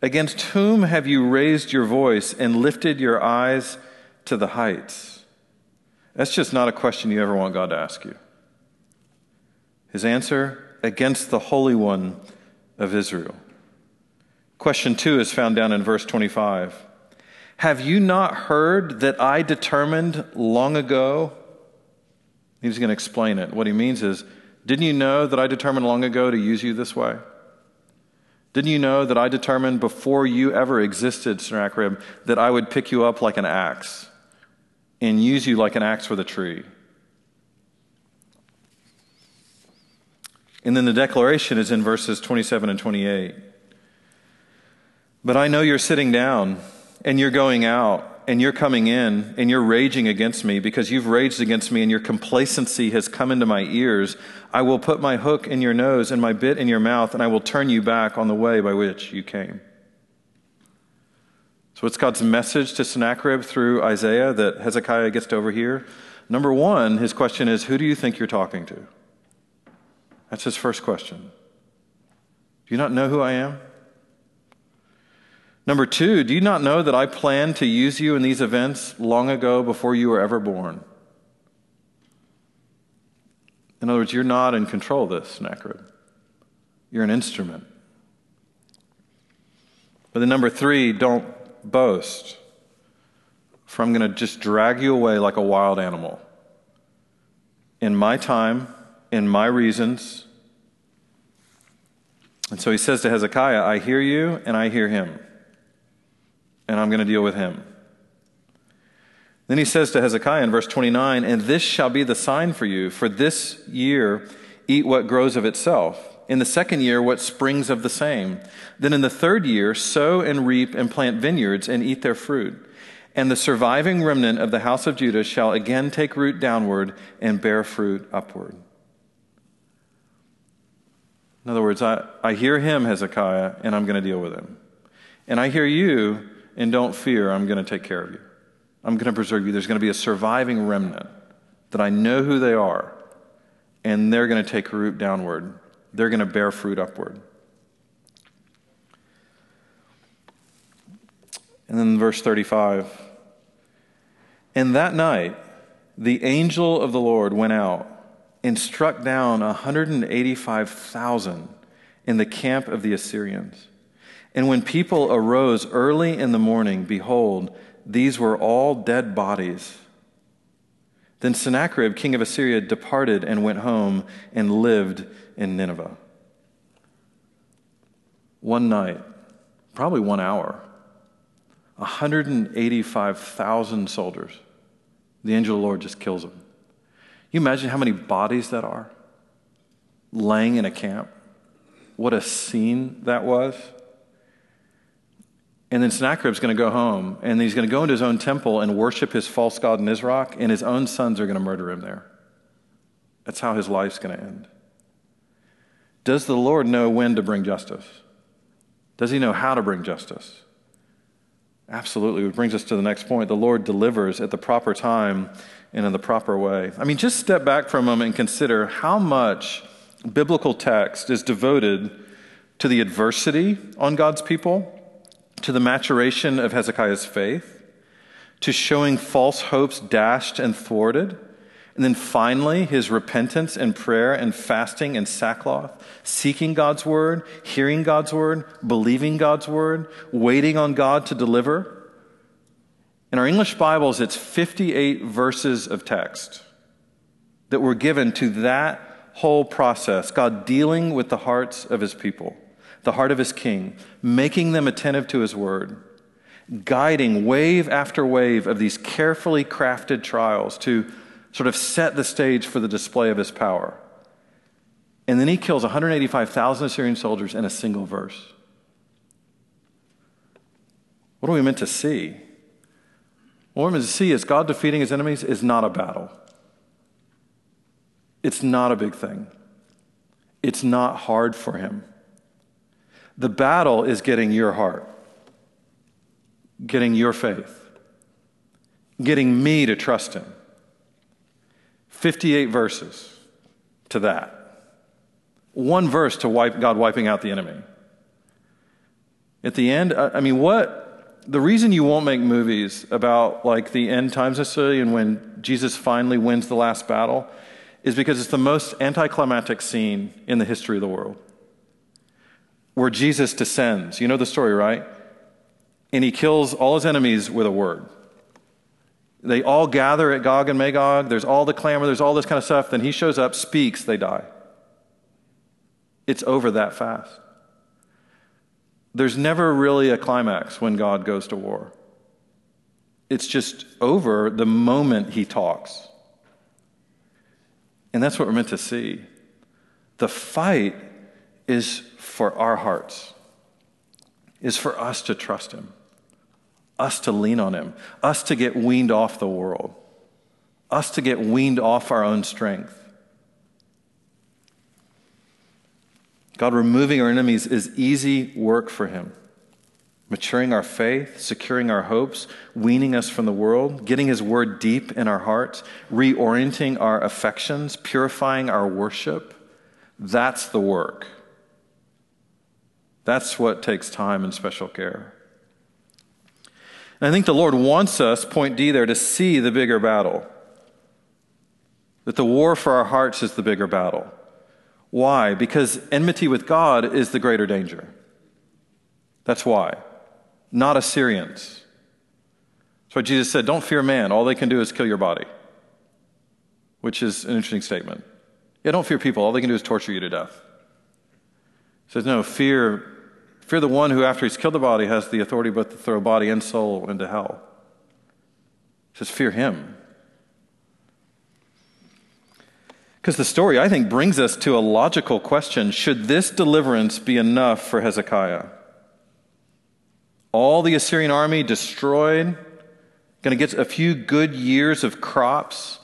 Against whom have you raised your voice and lifted your eyes to the heights? That's just not a question you ever want God to ask you. His answer against the Holy One of Israel. Question two is found down in verse 25. Have you not heard that I determined long ago? He's going to explain it. What he means is, didn't you know that I determined long ago to use you this way? Didn't you know that I determined before you ever existed, Sennacherib, that I would pick you up like an axe and use you like an axe with a tree? And then the declaration is in verses 27 and 28. But I know you're sitting down and you're going out and you're coming in and you're raging against me because you've raged against me and your complacency has come into my ears. I will put my hook in your nose and my bit in your mouth and I will turn you back on the way by which you came. So, what's God's message to Sennacherib through Isaiah that Hezekiah gets to overhear? Number one, his question is Who do you think you're talking to? That's his first question. Do you not know who I am? Number two, do you not know that I planned to use you in these events long ago before you were ever born? In other words, you're not in control of this, Sennacherib. You're an instrument. But then number three, don't boast, for I'm going to just drag you away like a wild animal. In my time, in my reasons. And so he says to Hezekiah, I hear you and I hear him, and I'm going to deal with him. Then he says to Hezekiah in verse 29, And this shall be the sign for you. For this year, eat what grows of itself. In the second year, what springs of the same. Then in the third year, sow and reap and plant vineyards and eat their fruit. And the surviving remnant of the house of Judah shall again take root downward and bear fruit upward. In other words, I, I hear him, Hezekiah, and I'm going to deal with him. And I hear you, and don't fear, I'm going to take care of you. I'm going to preserve you. There's going to be a surviving remnant that I know who they are, and they're going to take root downward. They're going to bear fruit upward. And then verse 35 And that night, the angel of the Lord went out and struck down 185,000 in the camp of the Assyrians. And when people arose early in the morning, behold, these were all dead bodies. Then Sennacherib, king of Assyria, departed and went home and lived in Nineveh. One night, probably one hour, 185,000 soldiers. The angel of the Lord just kills them you imagine how many bodies that are laying in a camp? What a scene that was. And then Sennacherib's going to go home, and he's going to go into his own temple and worship his false god Nisroch, and his own sons are going to murder him there. That's how his life's going to end. Does the Lord know when to bring justice? Does he know how to bring justice? Absolutely. Which brings us to the next point. The Lord delivers at the proper time and in the proper way. I mean, just step back for a moment and consider how much biblical text is devoted to the adversity on God's people, to the maturation of Hezekiah's faith, to showing false hopes dashed and thwarted and then finally, his repentance and prayer and fasting and sackcloth, seeking God's word, hearing God's word, believing God's word, waiting on God to deliver. In our English Bibles, it's 58 verses of text that were given to that whole process God dealing with the hearts of his people, the heart of his king, making them attentive to his word, guiding wave after wave of these carefully crafted trials to sort of set the stage for the display of his power. And then he kills 185,000 Assyrian soldiers in a single verse. What are we meant to see? What we're meant to see is God defeating his enemies is not a battle. It's not a big thing. It's not hard for him. The battle is getting your heart, getting your faith, getting me to trust him. 58 verses to that. One verse to wipe God wiping out the enemy. At the end, I mean, what the reason you won't make movies about like the end times necessarily and when Jesus finally wins the last battle is because it's the most anticlimactic scene in the history of the world. Where Jesus descends. You know the story, right? And he kills all his enemies with a word. They all gather at Gog and Magog. There's all the clamor, there's all this kind of stuff. Then he shows up, speaks, they die. It's over that fast. There's never really a climax when God goes to war. It's just over the moment he talks. And that's what we're meant to see. The fight is for our hearts, is for us to trust him us to lean on Him, us to get weaned off the world, us to get weaned off our own strength. God removing our enemies is easy work for Him. Maturing our faith, securing our hopes, weaning us from the world, getting His word deep in our hearts, reorienting our affections, purifying our worship. That's the work. That's what takes time and special care. And I think the Lord wants us, point D there, to see the bigger battle. That the war for our hearts is the bigger battle. Why? Because enmity with God is the greater danger. That's why. Not Assyrians. That's why Jesus said, Don't fear man. All they can do is kill your body. Which is an interesting statement. Yeah, don't fear people. All they can do is torture you to death. Says, No, fear Fear the one who, after he's killed the body, has the authority both to throw body and soul into hell. He says, Fear him. Because the story, I think, brings us to a logical question Should this deliverance be enough for Hezekiah? All the Assyrian army destroyed, going to get a few good years of crops,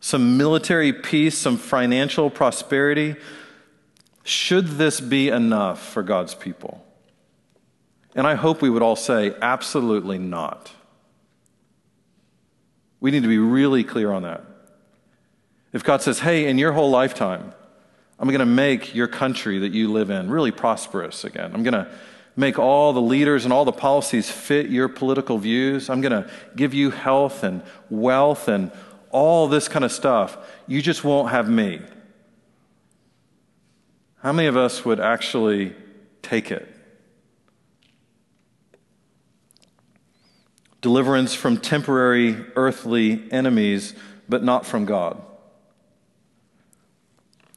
some military peace, some financial prosperity. Should this be enough for God's people? And I hope we would all say, absolutely not. We need to be really clear on that. If God says, hey, in your whole lifetime, I'm going to make your country that you live in really prosperous again. I'm going to make all the leaders and all the policies fit your political views. I'm going to give you health and wealth and all this kind of stuff. You just won't have me. How many of us would actually take it? deliverance from temporary earthly enemies, but not from God.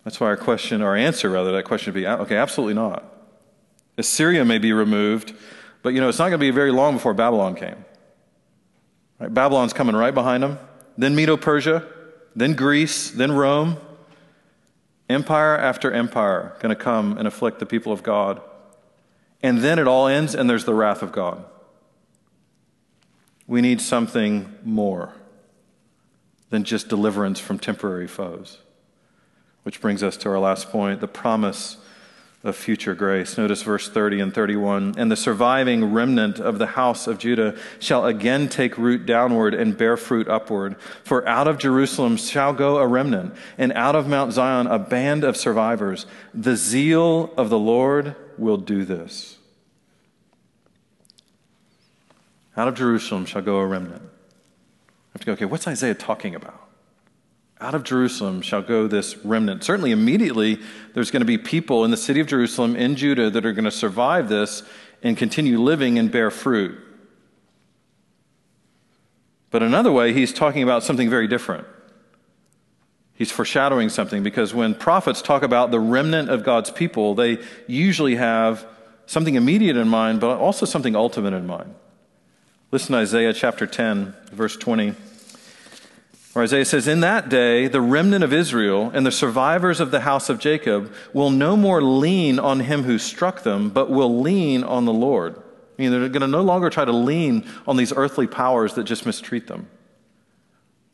That's why our question, our answer rather, that question would be okay, absolutely not. Assyria may be removed, but you know, it's not going to be very long before Babylon came. Right? Babylon's coming right behind them, then Medo Persia, then Greece, then Rome. Empire after empire going to come and afflict the people of God. And then it all ends and there's the wrath of God. We need something more than just deliverance from temporary foes. Which brings us to our last point the promise of future grace. Notice verse 30 and 31. And the surviving remnant of the house of Judah shall again take root downward and bear fruit upward. For out of Jerusalem shall go a remnant, and out of Mount Zion a band of survivors. The zeal of the Lord will do this. Out of Jerusalem shall go a remnant. I have to go, okay, what's Isaiah talking about? Out of Jerusalem shall go this remnant. Certainly, immediately, there's going to be people in the city of Jerusalem, in Judah, that are going to survive this and continue living and bear fruit. But another way, he's talking about something very different. He's foreshadowing something because when prophets talk about the remnant of God's people, they usually have something immediate in mind, but also something ultimate in mind. Listen to Isaiah chapter 10, verse 20. Or Isaiah says, In that day, the remnant of Israel and the survivors of the house of Jacob will no more lean on him who struck them, but will lean on the Lord. I mean, they're going to no longer try to lean on these earthly powers that just mistreat them,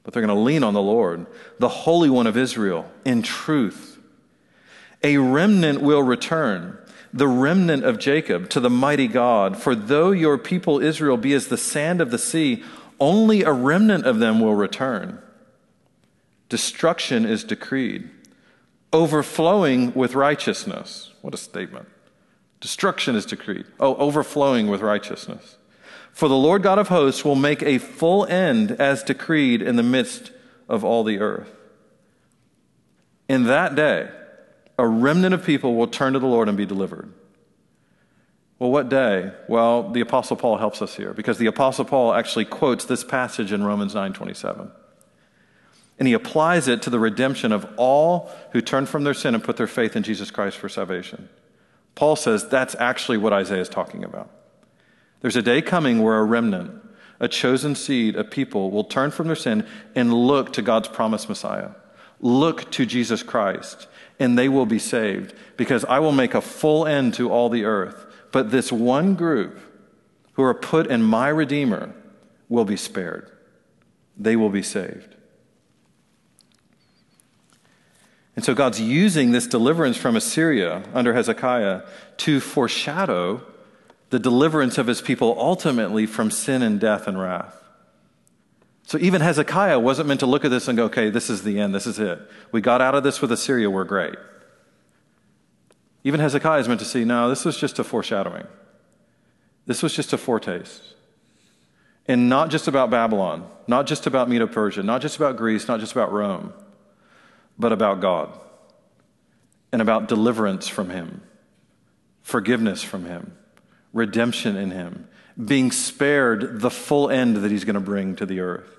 but they're going to lean on the Lord, the Holy One of Israel, in truth. A remnant will return, the remnant of Jacob, to the mighty God. For though your people Israel be as the sand of the sea, only a remnant of them will return. Destruction is decreed, overflowing with righteousness. What a statement. Destruction is decreed. Oh, overflowing with righteousness. For the Lord God of hosts will make a full end as decreed in the midst of all the earth. In that day, a remnant of people will turn to the Lord and be delivered. Well, what day? Well, the apostle Paul helps us here because the apostle Paul actually quotes this passage in Romans 9:27. And he applies it to the redemption of all who turn from their sin and put their faith in Jesus Christ for salvation. Paul says that's actually what Isaiah is talking about. There's a day coming where a remnant, a chosen seed, a people will turn from their sin and look to God's promised Messiah. Look to Jesus Christ, and they will be saved because I will make a full end to all the earth. But this one group who are put in my Redeemer will be spared. They will be saved. And so God's using this deliverance from Assyria under Hezekiah to foreshadow the deliverance of his people ultimately from sin and death and wrath. So even Hezekiah wasn't meant to look at this and go, okay, this is the end, this is it. We got out of this with Assyria, we're great. Even Hezekiah is meant to see, no, this was just a foreshadowing. This was just a foretaste. And not just about Babylon, not just about Medo Persia, not just about Greece, not just about Rome but about God and about deliverance from Him, forgiveness from Him, redemption in Him, being spared the full end that He's going to bring to the earth.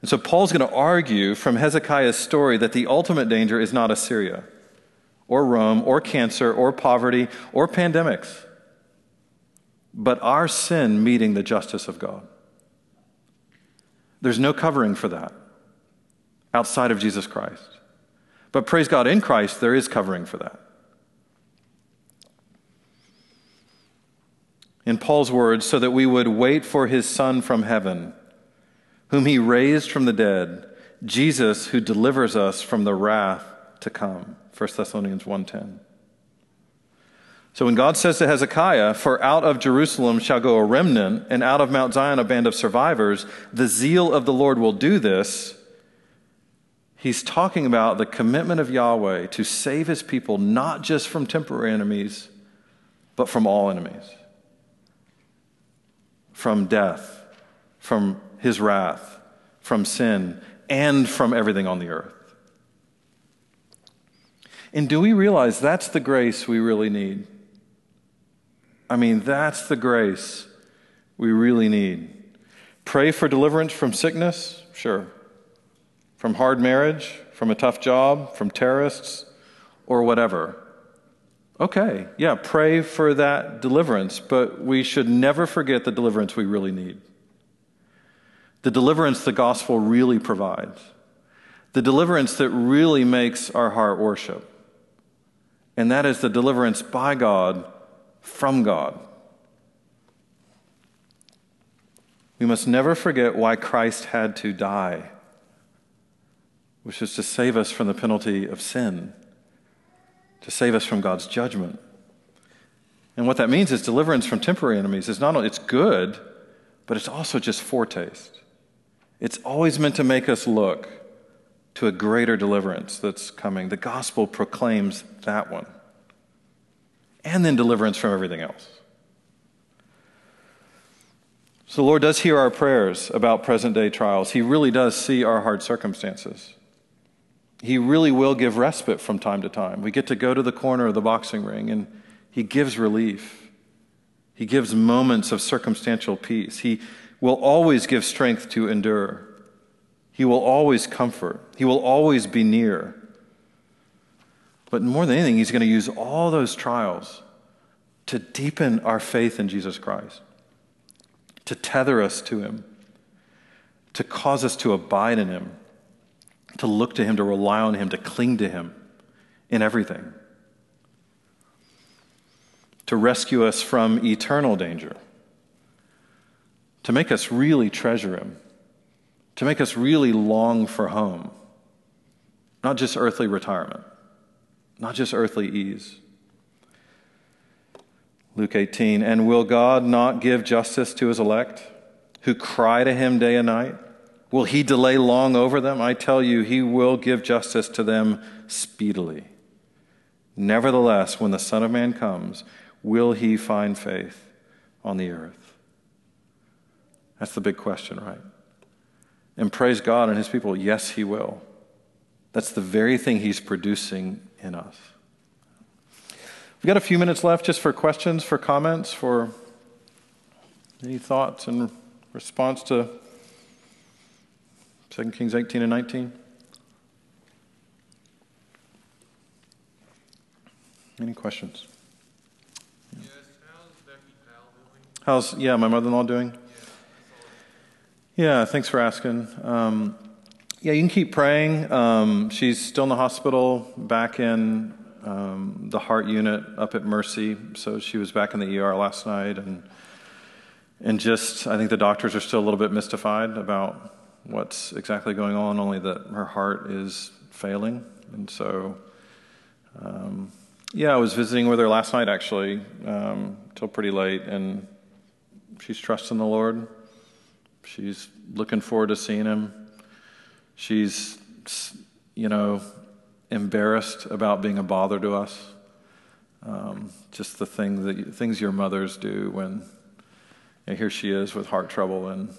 And so Paul's going to argue from Hezekiah's story that the ultimate danger is not Assyria or Rome or cancer or poverty or pandemics, but our sin meeting the justice of God. There's no covering for that outside of Jesus Christ. But praise God, in Christ, there is covering for that. In Paul's words, so that we would wait for his Son from heaven, whom he raised from the dead, Jesus, who delivers us from the wrath to come. 1 Thessalonians 1:10. So when God says to Hezekiah, For out of Jerusalem shall go a remnant, and out of Mount Zion a band of survivors, the zeal of the Lord will do this he's talking about the commitment of Yahweh to save his people not just from temporary enemies, but from all enemies. From death, from his wrath, from sin, and from everything on the earth. And do we realize that's the grace we really need? I mean, that's the grace we really need. Pray for deliverance from sickness? Sure. From hard marriage, from a tough job, from terrorists, or whatever. Okay, yeah, pray for that deliverance, but we should never forget the deliverance we really need. The deliverance the gospel really provides. The deliverance that really makes our heart worship. And that is the deliverance by God from God. We must never forget why Christ had to die, which is to save us from the penalty of sin, to save us from God's judgment. And what that means is deliverance from temporary enemies is not only it's good, but it's also just foretaste. It's always meant to make us look to a greater deliverance that's coming. The gospel proclaims that one. And then deliverance from everything else. So the Lord does hear our prayers about present day trials. He really does see our hard circumstances. He really will give respite from time to time. We get to go to the corner of the boxing ring and He gives relief. He gives moments of circumstantial peace. He will always give strength to endure. He will always comfort. He will always be near. But more than anything, He's going to use all those trials to deepen our faith in Jesus Christ, to tether us to Him, to cause us to abide in Him, to look to Him, to rely on Him, to cling to Him in everything, to rescue us from eternal danger, to make us really treasure Him. To make us really long for home, not just earthly retirement, not just earthly ease. Luke 18, and will God not give justice to his elect who cry to him day and night? Will he delay long over them? I tell you, he will give justice to them speedily. Nevertheless, when the Son of Man comes, will he find faith on the earth? That's the big question, right? And praise God and his people, yes, he will. That's the very thing he's producing in us. We've got a few minutes left just for questions, for comments, for any thoughts in response to 2 Kings 18 and 19. Any questions? Yes, how's? How's, yeah, my mother in law doing? Yeah, thanks for asking. Um, yeah, you can keep praying. Um, she's still in the hospital, back in um, the heart unit up at Mercy. So she was back in the ER last night, and and just I think the doctors are still a little bit mystified about what's exactly going on. Only that her heart is failing, and so. Um, yeah, I was visiting with her last night actually, um, till pretty late, and she's trusting the Lord. She's looking forward to seeing him. She's, you know, embarrassed about being a bother to us. Um, just the thing that things your mothers do when you know, here she is with heart trouble and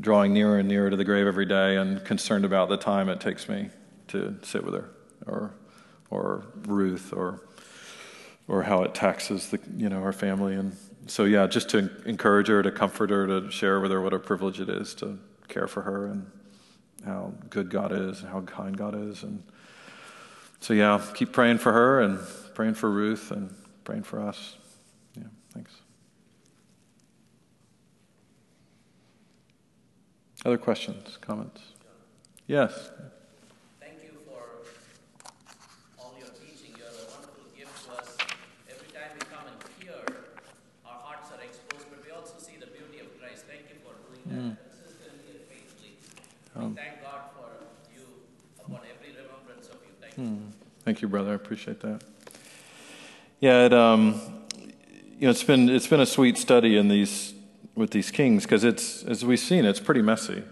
drawing nearer and nearer to the grave every day and concerned about the time it takes me to sit with her or or Ruth or or how it taxes the you know our family and so yeah, just to encourage her, to comfort her, to share with her what a privilege it is to care for her and how good God is and how kind God is. And so yeah, keep praying for her and praying for Ruth and praying for us. Yeah, thanks. Other questions, comments? Yes. Thank you for all your teaching. You are a wonderful gift to us. Every time we come and hear, our hearts are exposed, but we also see the beauty of Christ. Thank you for doing that mm. Consistently and faithfully. Um, thank God for you upon every remembrance of you. Thank you. Hmm. Thank you, brother. I appreciate that. Yeah, it, um, you know, it's been it's been a sweet study in these with these kings because it's as we've seen, it's pretty messy.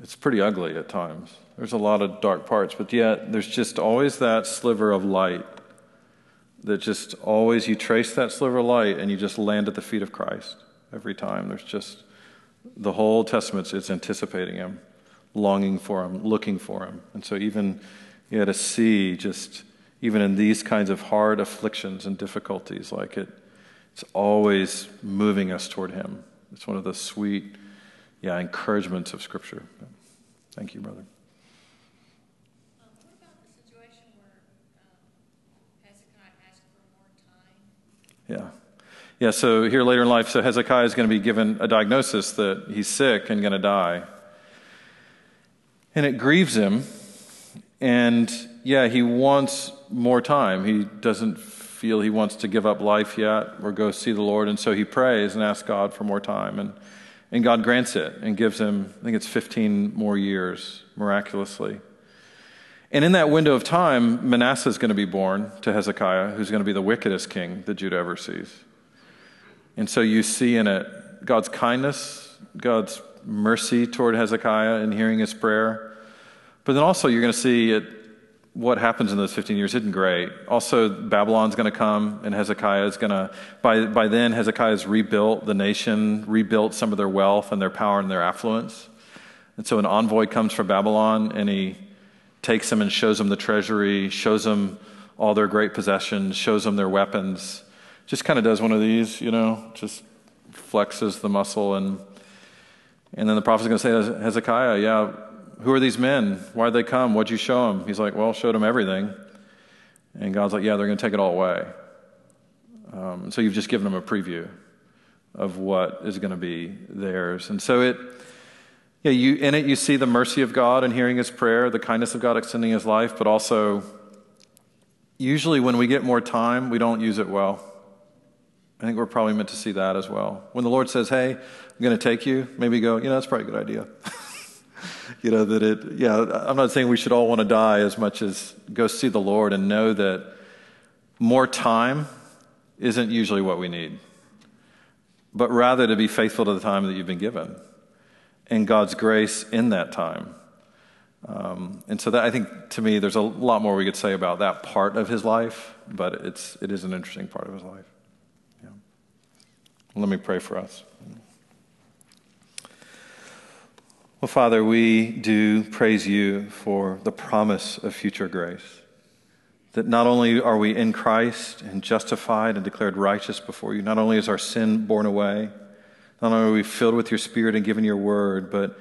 It's pretty ugly at times. There's a lot of dark parts, but yet there's just always that sliver of light that just always you trace that sliver of light and you just land at the feet of Christ every time. There's just the whole Testament is anticipating him, longing for him, looking for him. And so even you had to see just even in these kinds of hard afflictions and difficulties, like it, it's always moving us toward him. It's one of the sweet, yeah, encouragements of Scripture. Thank you, brother. Yeah. Yeah, so here later in life, so Hezekiah is going to be given a diagnosis that he's sick and going to die. And it grieves him. And yeah, he wants more time. He doesn't feel he wants to give up life yet or go see the Lord. And so he prays and asks God for more time. And, And God grants it and gives him, I think it's 15 more years miraculously. And in that window of time, Manasseh is going to be born to Hezekiah, who's going to be the wickedest king that Judah ever sees. And so you see in it God's kindness, God's mercy toward Hezekiah in hearing his prayer. But then also you're going to see it, what happens in those 15 years isn't great. Also, Babylon's going to come, and Hezekiah is going to, by, by then, Hezekiah has rebuilt the nation, rebuilt some of their wealth and their power and their affluence. And so an envoy comes from Babylon, and he takes them and shows them the treasury, shows them all their great possessions, shows them their weapons. Just kind of does one of these, you know, just flexes the muscle. And, and then the prophet's going to say to Hezekiah, Yeah, who are these men? Why'd they come? What'd you show them? He's like, Well, showed them everything. And God's like, Yeah, they're going to take it all away. Um, so you've just given them a preview of what is going to be theirs. And so it, yeah, you, in it you see the mercy of God and hearing his prayer, the kindness of God extending his life, but also usually when we get more time, we don't use it well. I think we're probably meant to see that as well. When the Lord says, Hey, I'm going to take you, maybe go, You know, that's probably a good idea. you know, that it, yeah, I'm not saying we should all want to die as much as go see the Lord and know that more time isn't usually what we need, but rather to be faithful to the time that you've been given and God's grace in that time. Um, and so that I think to me, there's a lot more we could say about that part of his life, but it's, it is an interesting part of his life. Yeah. Let me pray for us. Well, Father, we do praise you for the promise of future grace. That not only are we in Christ and justified and declared righteous before you, not only is our sin borne away, not only are we filled with your Spirit and given your word, but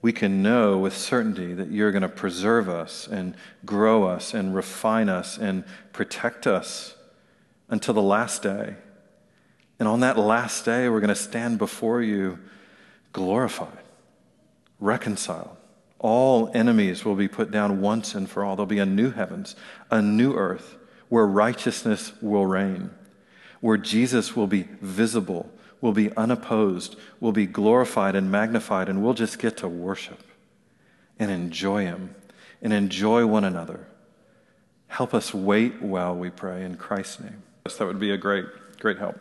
we can know with certainty that you're going to preserve us and grow us and refine us and protect us until the last day. And on that last day, we're going to stand before you glorified, reconciled. All enemies will be put down once and for all. There'll be a new heavens, a new earth where righteousness will reign, where Jesus will be visible will be unopposed, will be glorified and magnified, and we'll just get to worship and enjoy Him and enjoy one another. Help us wait well, we pray, in Christ's name. That would be a great, great help.